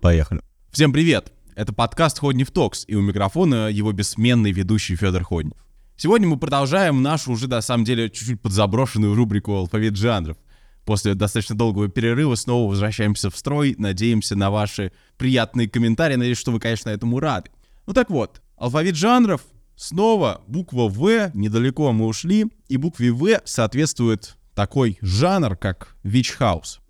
Поехали. Всем привет! Это подкаст Ходнев Токс, и у микрофона его бессменный ведущий Федор Ходнев. Сегодня мы продолжаем нашу уже, на самом деле, чуть-чуть подзаброшенную рубрику «Алфавит жанров». После достаточно долгого перерыва снова возвращаемся в строй, надеемся на ваши приятные комментарии, надеюсь, что вы, конечно, этому рады. Ну так вот, алфавит жанров, снова буква «В», недалеко мы ушли, и букве «В» соответствует такой жанр, как Witch House.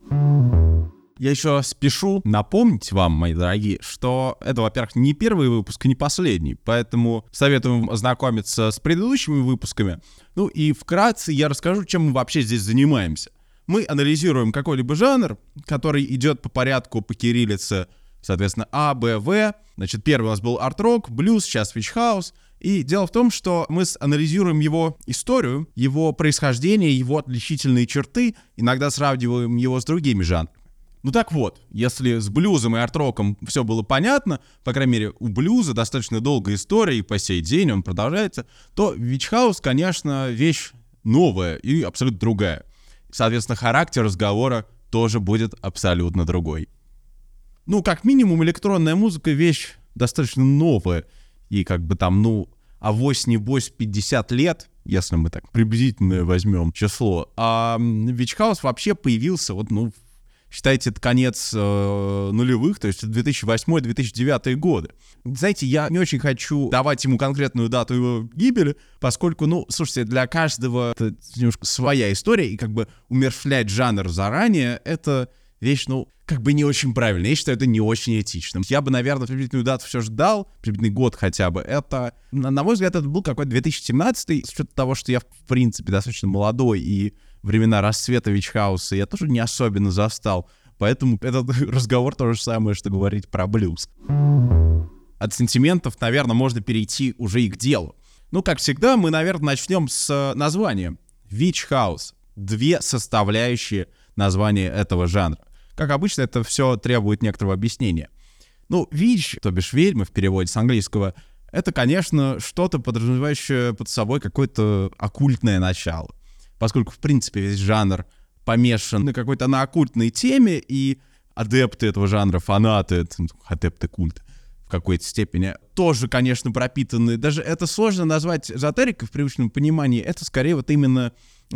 Я еще спешу напомнить вам, мои дорогие, что это, во-первых, не первый выпуск, не последний, поэтому советую ознакомиться с предыдущими выпусками. Ну и вкратце я расскажу, чем мы вообще здесь занимаемся. Мы анализируем какой-либо жанр, который идет по порядку по кириллице, соответственно, А, Б, В. Значит, первый у нас был арт-рок, блюз, сейчас витч-хаус. И дело в том, что мы анализируем его историю, его происхождение, его отличительные черты, иногда сравниваем его с другими жанрами. Ну так вот, если с блюзом и арт-роком все было понятно, по крайней мере, у блюза достаточно долгая история, и по сей день он продолжается, то витч-хаус, конечно, вещь новая и абсолютно другая. Соответственно, характер разговора тоже будет абсолютно другой. Ну, как минимум, электронная музыка — вещь достаточно новая, и как бы там, ну, авось небось 50 лет, если мы так приблизительно возьмем число, а витч-хаус вообще появился вот, ну, считайте, это конец э, нулевых, то есть 2008-2009 годы. Знаете, я не очень хочу давать ему конкретную дату его гибели, поскольку, ну, слушайте, для каждого это немножко своя история, и как бы умершвлять жанр заранее — это вещь, ну, как бы не очень правильная. Я считаю, это не очень этичным. Я бы, наверное, приблизительную дату все ждал, приблизительный год хотя бы. Это, на, на мой взгляд, это был какой-то 2017 с учетом того, что я, в принципе, достаточно молодой и времена расцвета Вичхауса я тоже не особенно застал. Поэтому этот разговор то же самое, что говорить про блюз. От сентиментов, наверное, можно перейти уже и к делу. Ну, как всегда, мы, наверное, начнем с названия. House. Две составляющие названия этого жанра. Как обычно, это все требует некоторого объяснения. Ну, Witch, то бишь ведьмы в переводе с английского, это, конечно, что-то подразумевающее под собой какое-то оккультное начало поскольку, в принципе, весь жанр помешан на какой-то на оккультной теме, и адепты этого жанра, фанаты, ну, адепты культа в какой-то степени, тоже, конечно, пропитаны. Даже это сложно назвать эзотерикой в привычном понимании. Это скорее вот именно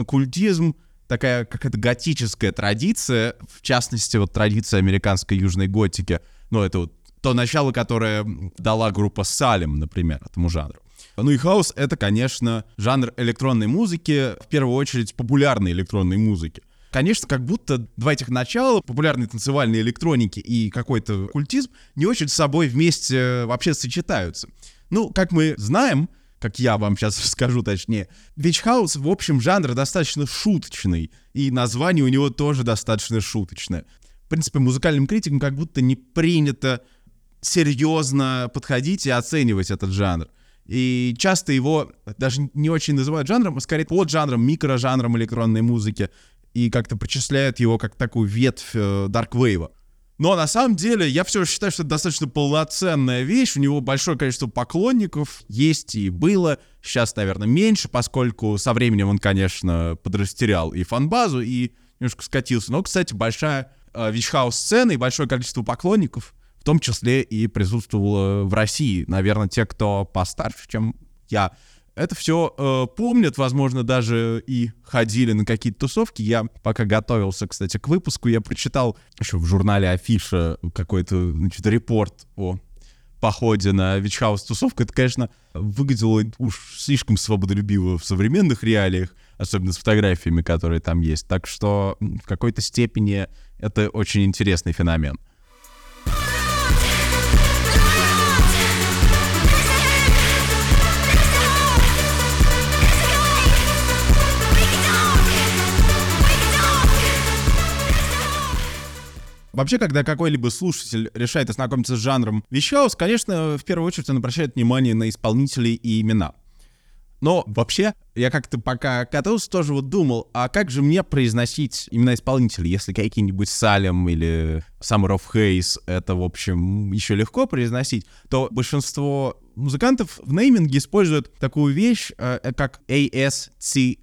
культизм, такая какая-то готическая традиция, в частности, вот традиция американской южной готики. Ну, это вот то начало, которое дала группа Салем, например, этому жанру. Ну и хаос — это, конечно, жанр электронной музыки, в первую очередь популярной электронной музыки. Конечно, как будто два этих начала, популярной танцевальной электроники и какой-то культизм, не очень с собой вместе вообще сочетаются. Ну, как мы знаем, как я вам сейчас расскажу точнее, Вич Хаус, в общем, жанр достаточно шуточный, и название у него тоже достаточно шуточное. В принципе, музыкальным критикам как будто не принято серьезно подходить и оценивать этот жанр. И часто его даже не очень называют жанром, а скорее под жанром, микрожанром электронной музыки. И как-то причисляют его как такую ветвь э, Darkwave. Но на самом деле я все считаю, что это достаточно полноценная вещь. У него большое количество поклонников есть и было. Сейчас, наверное, меньше, поскольку со временем он, конечно, подрастерял и фанбазу, и немножко скатился. Но, кстати, большая э, вичхаус-сцена и большое количество поклонников том числе и присутствовала в России. Наверное, те, кто постарше, чем я, это все э, помнят, возможно, даже и ходили на какие-то тусовки. Я пока готовился, кстати, к выпуску, я прочитал еще в журнале Афиша какой-то, значит, репорт о походе на Вичхаус тусовку. Это, конечно, выглядело уж слишком свободолюбиво в современных реалиях, особенно с фотографиями, которые там есть. Так что в какой-то степени это очень интересный феномен. Вообще, когда какой-либо слушатель решает ознакомиться с жанром вещаус, конечно, в первую очередь он обращает внимание на исполнителей и имена. Но вообще, я как-то пока катался, тоже вот думал, а как же мне произносить имена исполнителей, если какие-нибудь Салем или Summer of Haze, это, в общем, еще легко произносить, то большинство музыкантов в нейминге используют такую вещь, э, как ASCAI,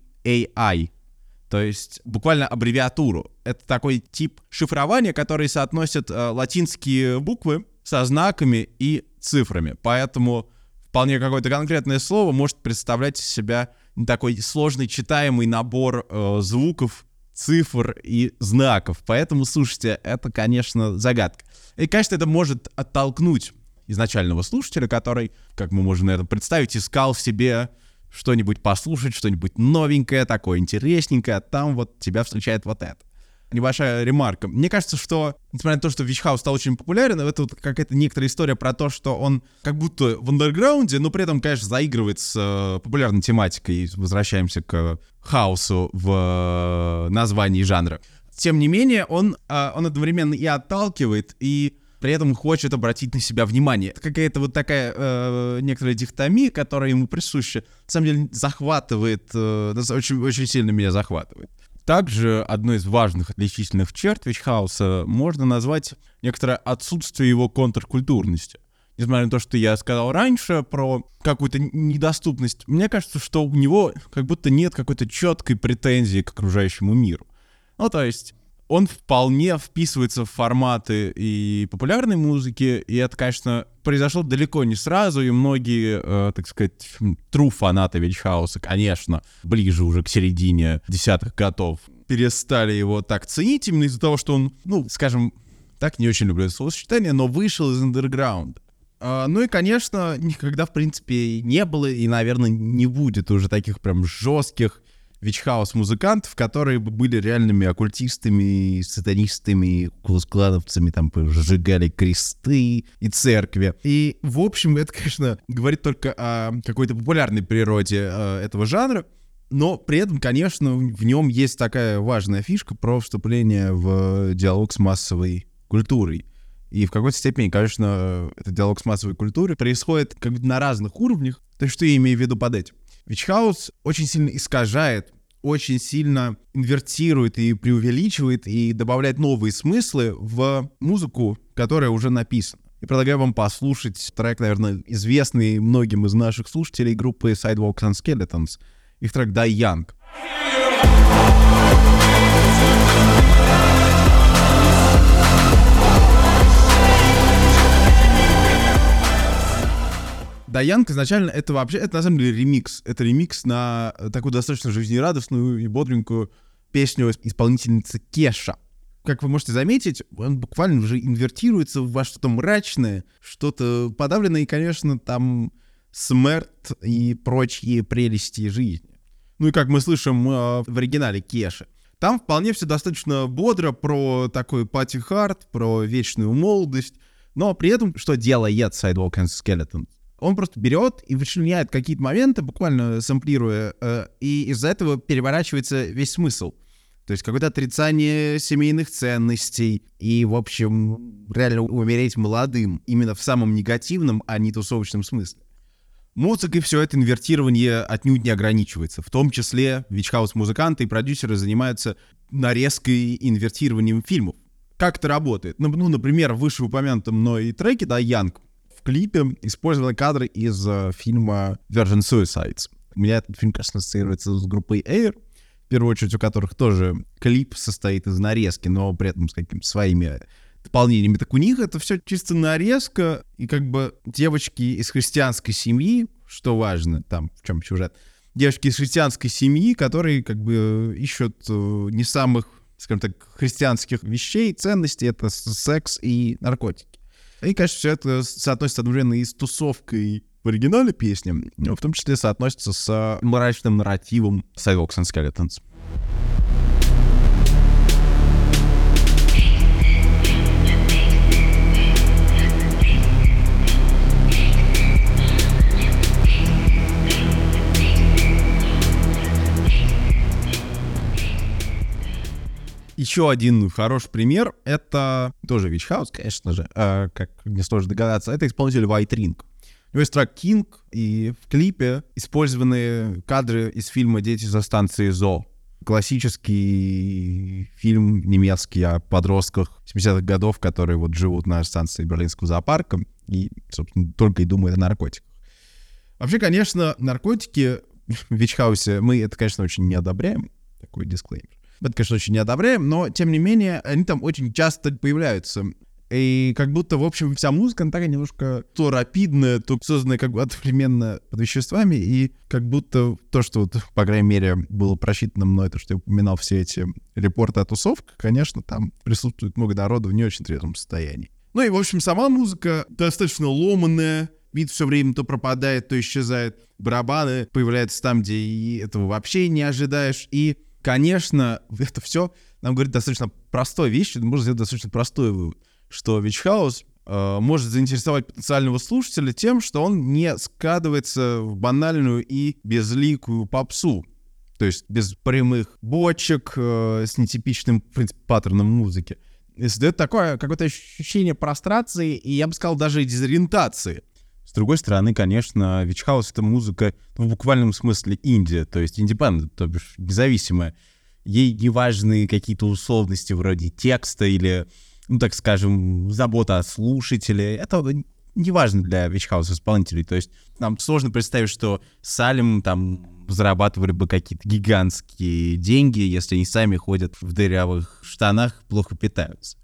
то есть буквально аббревиатуру это такой тип шифрования, который соотносит э, латинские буквы со знаками и цифрами. Поэтому вполне какое-то конкретное слово может представлять из себя такой сложный читаемый набор э, звуков, цифр и знаков. Поэтому, слушайте, это, конечно, загадка. И, конечно, это может оттолкнуть изначального слушателя, который, как мы можем это представить, искал в себе что-нибудь послушать, что-нибудь новенькое, такое интересненькое, а там вот тебя встречает вот это небольшая ремарка. Мне кажется, что, несмотря на то, что Вичхаус стал очень популярен, это вот какая-то некоторая история про то, что он как будто в андерграунде, но при этом, конечно, заигрывает с э, популярной тематикой. Возвращаемся к хаосу в э, названии жанра. Тем не менее, он, э, он одновременно и отталкивает, и при этом хочет обратить на себя внимание. Это какая-то вот такая э, некоторая дихотомия, которая ему присуща. На самом деле захватывает, э, очень, очень сильно меня захватывает. Также одной из важных отличительных черт Вичхауса можно назвать некоторое отсутствие его контркультурности. Несмотря на то, что я сказал раньше про какую-то недоступность, мне кажется, что у него как будто нет какой-то четкой претензии к окружающему миру. Ну, то есть он вполне вписывается в форматы и популярной музыки, и это, конечно, произошло далеко не сразу, и многие, э, так сказать, true фанаты витч-хауса, конечно, ближе уже к середине десятых годов, перестали его так ценить именно из-за того, что он, ну, скажем, так не очень люблю это словосочетание, но вышел из андерграунда. Uh, ну и, конечно, никогда, в принципе, не было и, наверное, не будет уже таких прям жестких витч-хаус-музыкантов, которые бы были реальными оккультистами, сатанистами, клановцами, там, сжигали кресты и церкви. И, в общем, это, конечно, говорит только о какой-то популярной природе э, этого жанра, но при этом, конечно, в нем есть такая важная фишка про вступление в диалог с массовой культурой. И в какой-то степени, конечно, этот диалог с массовой культурой происходит как бы на разных уровнях. То есть что я имею в виду под этим? Вичхаус очень сильно искажает, очень сильно инвертирует и преувеличивает и добавляет новые смыслы в музыку, которая уже написана. И предлагаю вам послушать трек, наверное, известный многим из наших слушателей группы Sidewalks and Skeletons. Их трек «Die Young». Даянг изначально это вообще, это на самом деле ремикс. Это ремикс на такую достаточно жизнерадостную и бодренькую песню исполнительницы Кеша. Как вы можете заметить, он буквально уже инвертируется во что-то мрачное, что-то подавленное, и, конечно, там смерть и прочие прелести жизни. Ну и как мы слышим э, в оригинале Кеши. Там вполне все достаточно бодро про такой party hard, про вечную молодость, но при этом что делает Sidewalks and Skeletons? Он просто берет и вычленяет какие-то моменты, буквально сэмплируя, э, и из-за этого переворачивается весь смысл. То есть какое-то отрицание семейных ценностей и, в общем, реально умереть молодым, именно в самом негативном, а не тусовочном смысле. Музыкой все это инвертирование отнюдь не ограничивается. В том числе витч-хаус-музыканты и продюсеры занимаются нарезкой и инвертированием фильмов. Как это работает? Ну, ну например, в вышеупомянутом мной треке, Die Young, клипе использованы кадры из э, фильма Virgin Suicides. У меня этот фильм, конечно, ассоциируется с группой Air, в первую очередь у которых тоже клип состоит из нарезки, но при этом с какими-то своими дополнениями. Так у них это все чисто нарезка, и как бы девочки из христианской семьи, что важно, там в чем сюжет, девочки из христианской семьи, которые как бы ищут э, не самых, скажем так, христианских вещей, ценностей, это секс и наркотики. И, конечно, все это соотносится одновременно и с тусовкой в оригинале песни, в том числе соотносится с мрачным нарративом Sidewalks and Skeletons. Еще один хороший пример — это тоже Вич Хаус, конечно же, э, как несложно догадаться, это исполнитель White Ring. У него есть трек King, и в клипе использованы кадры из фильма «Дети за станцией ЗО». Классический фильм немецкий о подростках 70-х годов, которые вот живут на станции Берлинского зоопарка и, собственно, только и думают о наркотиках. Вообще, конечно, наркотики в Вичхаусе мы это, конечно, очень не одобряем, такой дисклеймер. Это, конечно, очень не одобряем, но, тем не менее, они там очень часто появляются. И как будто, в общем, вся музыка, она такая немножко то рапидная, то созданная как бы одновременно под веществами, и как будто то, что, вот, по крайней мере, было просчитано мной, то, что я упоминал все эти репорты о тусовках, конечно, там присутствует много народу в не очень трезвом состоянии. Ну и, в общем, сама музыка достаточно ломанная, Вид все время то пропадает, то исчезает. Барабаны появляются там, где и этого вообще не ожидаешь. И, конечно, это все нам говорит достаточно простой вещь, можно сделать достаточно простой вывод, что витч-хаус э, может заинтересовать потенциального слушателя тем, что он не складывается в банальную и безликую попсу. То есть без прямых бочек, э, с нетипичным, в принципе, паттерном музыки. И создает такое какое-то ощущение прострации и, я бы сказал, даже дезориентации. С другой стороны, конечно, витч-хаус — это музыка в буквальном смысле инди, то есть independent, то бишь независимая. Ей не важны какие-то условности вроде текста или, ну, так скажем, забота о слушателе. Это не важно для Вичхаус исполнителей. То есть нам сложно представить, что Салим там зарабатывали бы какие-то гигантские деньги, если они сами ходят в дырявых штанах, плохо питаются.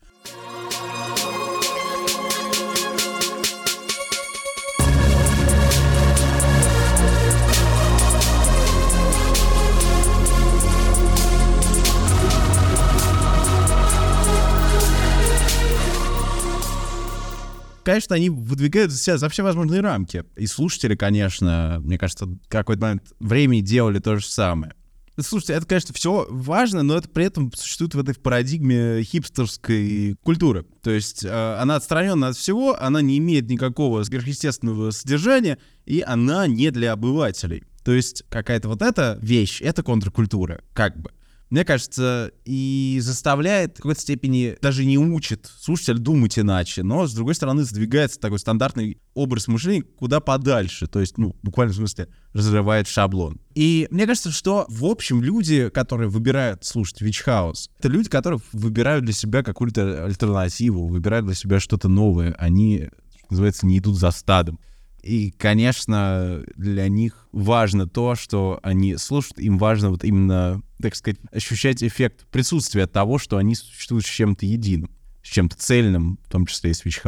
Конечно, они выдвигают себя за все возможные рамки. И слушатели, конечно, мне кажется, какой-то момент времени делали то же самое. Слушайте, это, конечно, все важно, но это при этом существует в этой парадигме хипстерской культуры. То есть э, она отстранена от всего, она не имеет никакого сверхъестественного содержания, и она не для обывателей. То есть какая-то вот эта вещь, это контркультура, как бы мне кажется, и заставляет в какой-то степени, даже не учит слушателя думать иначе, но, с другой стороны, сдвигается такой стандартный образ мышления куда подальше, то есть, ну, буквально в смысле, разрывает шаблон. И мне кажется, что, в общем, люди, которые выбирают слушать Witch House, это люди, которые выбирают для себя какую-то альтернативу, выбирают для себя что-то новое, они, называется, не идут за стадом. И, конечно, для них важно то, что они слушают, им важно вот именно, так сказать, ощущать эффект присутствия того, что они существуют с чем-то единым, с чем-то цельным, в том числе и с Witch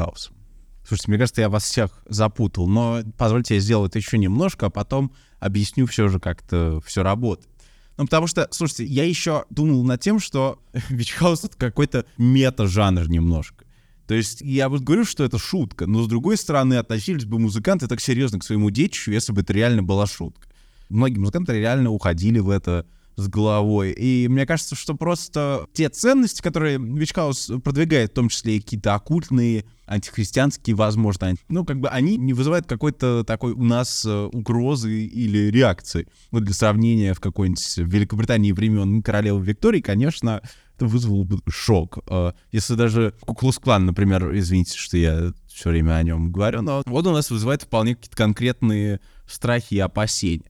Слушайте, мне кажется, я вас всех запутал, но позвольте я сделаю это еще немножко, а потом объясню все же, как это все работает. Ну, потому что, слушайте, я еще думал над тем, что Witch — это какой-то мета-жанр немножко. То есть я вот говорю, что это шутка, но с другой стороны относились бы музыканты так серьезно к своему детищу, если бы это реально была шутка. Многие музыканты реально уходили в это с головой. И мне кажется, что просто те ценности, которые Вичкаус продвигает, в том числе и какие-то оккультные, антихристианские, возможно, ну, как бы они не вызывают какой-то такой у нас э, угрозы или реакции. Вот для сравнения в какой-нибудь Великобритании времен королевы Виктории, конечно, это вызвало бы шок. А, если даже Куклус Клан, например, извините, что я все время о нем говорю, но вот у нас вызывает вполне какие-то конкретные страхи и опасения.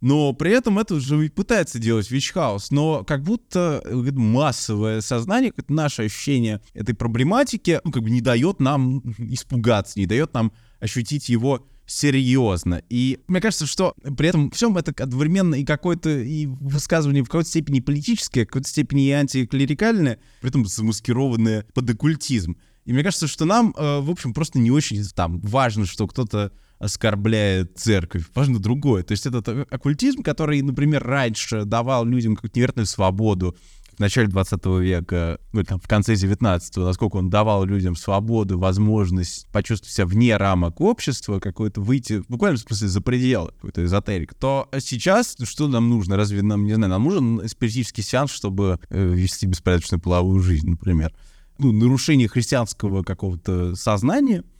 Но при этом это уже пытается делать Вичхаус, но как будто массовое сознание, как наше ощущение этой проблематики, ну, как бы не дает нам испугаться, не дает нам ощутить его серьезно. И мне кажется, что при этом всем это одновременно и какое-то и высказывание в какой-то степени политическое, в какой-то степени и антиклерикальное, при этом замаскированное под оккультизм. И мне кажется, что нам, э, в общем, просто не очень там важно, что кто-то оскорбляет церковь. Важно другое. То есть этот оккультизм, который, например, раньше давал людям какую-то невероятную свободу, в начале 20 века, ну, там, в конце 19-го, насколько он давал людям свободу, возможность почувствовать себя вне рамок общества, какое-то выйти, в буквальном смысле, за пределы, какой-то эзотерик, то сейчас что нам нужно? Разве нам, не знаю, нам нужен спиритический сеанс, чтобы э, вести беспорядочную половую жизнь, например? Ну, нарушение христианского какого-то сознания —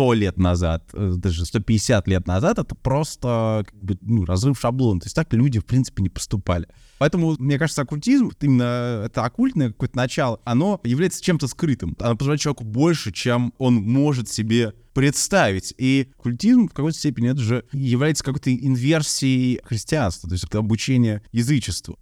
100 лет назад, э, даже 150 лет назад, это просто как бы, ну, разрыв шаблона. То есть так люди, в принципе, не поступали. Поэтому, мне кажется, оккультизм, именно это оккультное какое-то начало, оно является чем-то скрытым. Оно позволяет человеку больше, чем он может себе представить. И оккультизм в какой-то степени это же является какой-то инверсией христианства, то есть это обучение язычеству.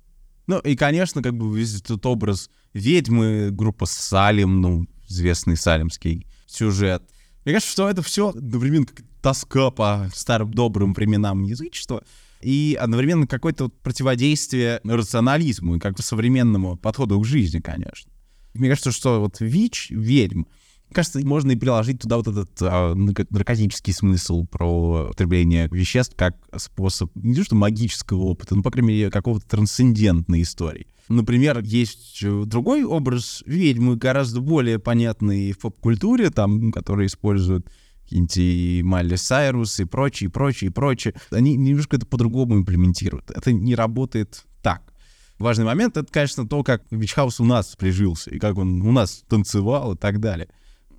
Ну и, конечно, как бы весь этот образ ведьмы, группа Салим, ну, известный салимский сюжет — мне кажется, что это все одновременно как тоска по старым добрым временам язычества. и одновременно какое-то вот противодействие рационализму и как современному подходу к жизни, конечно. Мне кажется, что вот ВИЧ, ведьм, кажется, можно и приложить туда вот этот а, наркотический смысл про употребление веществ как способ не то что магического опыта, но, по крайней мере, какого-то трансцендентной истории. Например, есть другой образ ведьмы, гораздо более понятный в поп-культуре, там, который используют какие-нибудь Майли Сайрус и прочее, и прочее, и прочее. Они немножко это по-другому имплементируют. Это не работает так. Важный момент — это, конечно, то, как Вичхаус у нас прижился, и как он у нас танцевал и так далее.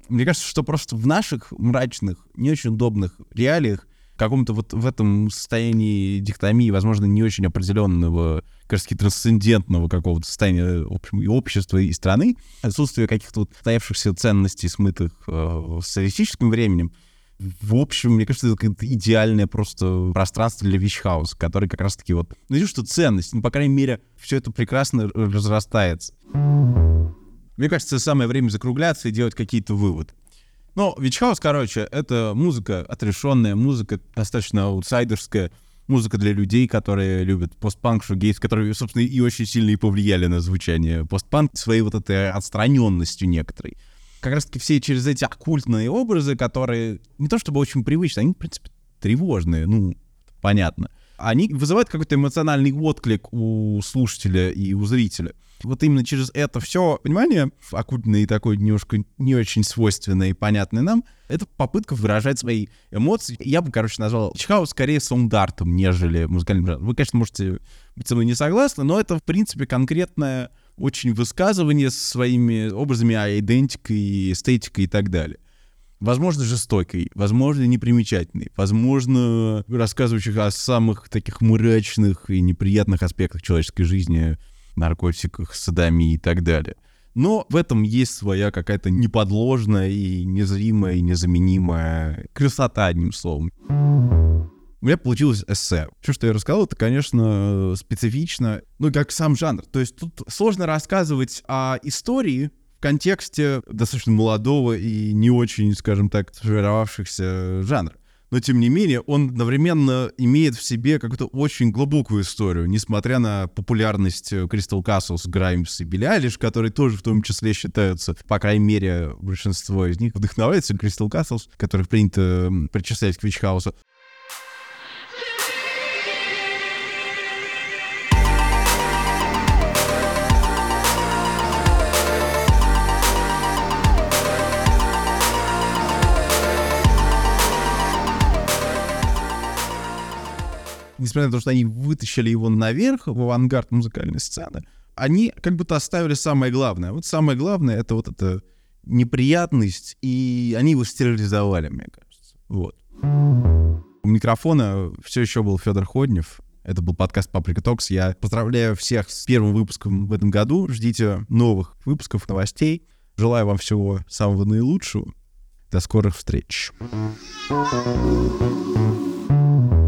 Мне кажется, что просто в наших мрачных, не очень удобных реалиях, каком-то вот в этом состоянии диктомии, возможно, не очень определенного, кажется, трансцендентного какого-то состояния общем, и общества, и страны, отсутствие каких-то вот стоявшихся ценностей, смытых э, социалистическим временем, в общем, мне кажется, это идеальное просто пространство для вичхауса, который как раз-таки вот, ну, что ценность, но, по крайней мере, все это прекрасно разрастается. Мне кажется, самое время закругляться и делать какие-то выводы. Но Вичхаус, короче, это музыка отрешенная, музыка достаточно аутсайдерская, музыка для людей, которые любят постпанк, шугейс, которые, собственно, и очень сильно и повлияли на звучание постпанк своей вот этой отстраненностью некоторой. Как раз-таки все через эти оккультные образы, которые не то чтобы очень привычные, они, в принципе, тревожные, ну, понятно. Они вызывают какой-то эмоциональный отклик у слушателя и у зрителя вот именно через это все понимание, оккультное и такое немножко не очень свойственное и понятное нам, это попытка выражать свои эмоции. Я бы, короче, назвал Чхаус скорее саундартом, нежели музыкальным жанром. Вы, конечно, можете быть со мной не согласны, но это, в принципе, конкретное очень высказывание со своими образами, а идентикой, эстетикой и так далее. Возможно, жестокой, возможно, непримечательной, возможно, рассказывающих о самых таких мрачных и неприятных аспектах человеческой жизни, наркотиках, садомии и так далее. Но в этом есть своя какая-то неподложная и незримая, и незаменимая красота, одним словом. У меня получилось эссе. Все, что я рассказал, это, конечно, специфично, ну, как сам жанр. То есть тут сложно рассказывать о истории в контексте достаточно молодого и не очень, скажем так, сформировавшихся жанра но тем не менее он одновременно имеет в себе какую-то очень глубокую историю, несмотря на популярность Crystal Castles, Граймс и Билли Алиш, которые тоже в том числе считаются, по крайней мере, большинство из них вдохновляется Crystal Castles, которых принято причислять к Вичхаусу. Несмотря на то, что они вытащили его наверх, в авангард музыкальной сцены, они как будто оставили самое главное. Вот самое главное — это вот эта неприятность, и они его стерилизовали, мне кажется. Вот. У микрофона все еще был Федор Ходнев. Это был подкаст Паприка Токс. Я поздравляю всех с первым выпуском в этом году. Ждите новых выпусков, новостей. Желаю вам всего самого наилучшего. До скорых встреч. thank you